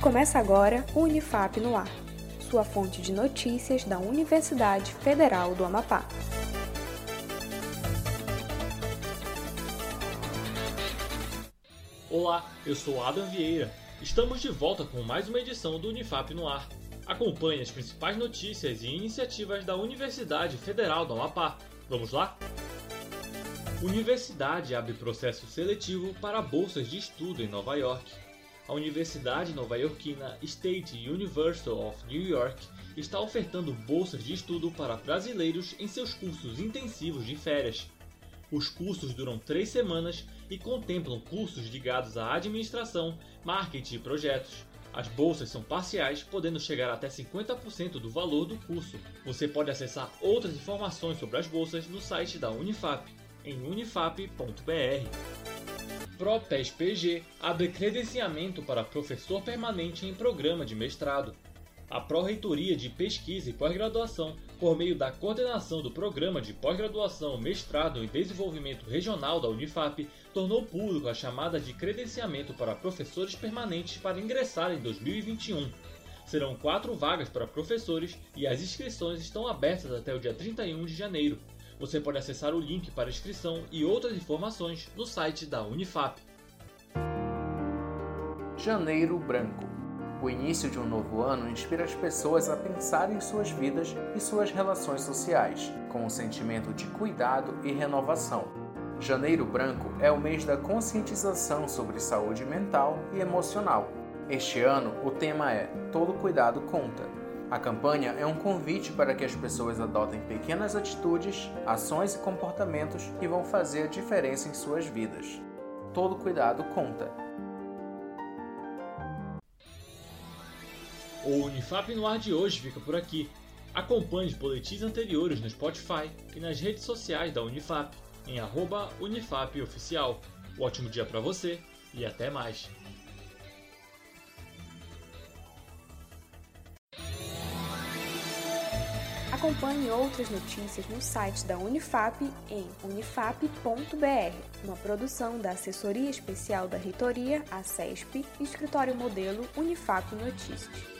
Começa agora o Unifap no Ar, sua fonte de notícias da Universidade Federal do Amapá. Olá, eu sou Adam Vieira. Estamos de volta com mais uma edição do Unifap no Ar. Acompanhe as principais notícias e iniciativas da Universidade Federal do Amapá. Vamos lá? Universidade abre processo seletivo para bolsas de estudo em Nova York a Universidade nova-iorquina State University of New York está ofertando bolsas de estudo para brasileiros em seus cursos intensivos de férias. Os cursos duram três semanas e contemplam cursos ligados à administração, marketing e projetos. As bolsas são parciais, podendo chegar até 50% do valor do curso. Você pode acessar outras informações sobre as bolsas no site da Unifap, em unifap.br. ProPES-PG abre credenciamento para professor permanente em programa de mestrado. A Pró-Reitoria de Pesquisa e Pós-Graduação, por meio da coordenação do Programa de Pós-Graduação, Mestrado e Desenvolvimento Regional da Unifap, tornou público a chamada de credenciamento para professores permanentes para ingressar em 2021. Serão quatro vagas para professores e as inscrições estão abertas até o dia 31 de janeiro. Você pode acessar o link para inscrição e outras informações no site da Unifap. Janeiro Branco. O início de um novo ano inspira as pessoas a pensar em suas vidas e suas relações sociais, com um sentimento de cuidado e renovação. Janeiro Branco é o mês da conscientização sobre saúde mental e emocional. Este ano, o tema é Todo Cuidado Conta a campanha é um convite para que as pessoas adotem pequenas atitudes, ações e comportamentos que vão fazer a diferença em suas vidas. Todo cuidado conta. O Unifap no ar de hoje fica por aqui. Acompanhe os boletins anteriores no Spotify e nas redes sociais da Unifap, em UnifapOficial. Um ótimo dia para você e até mais! Acompanhe outras notícias no site da Unifap em unifap.br, uma produção da Assessoria Especial da Reitoria, a CESP, Escritório Modelo Unifap Notícias.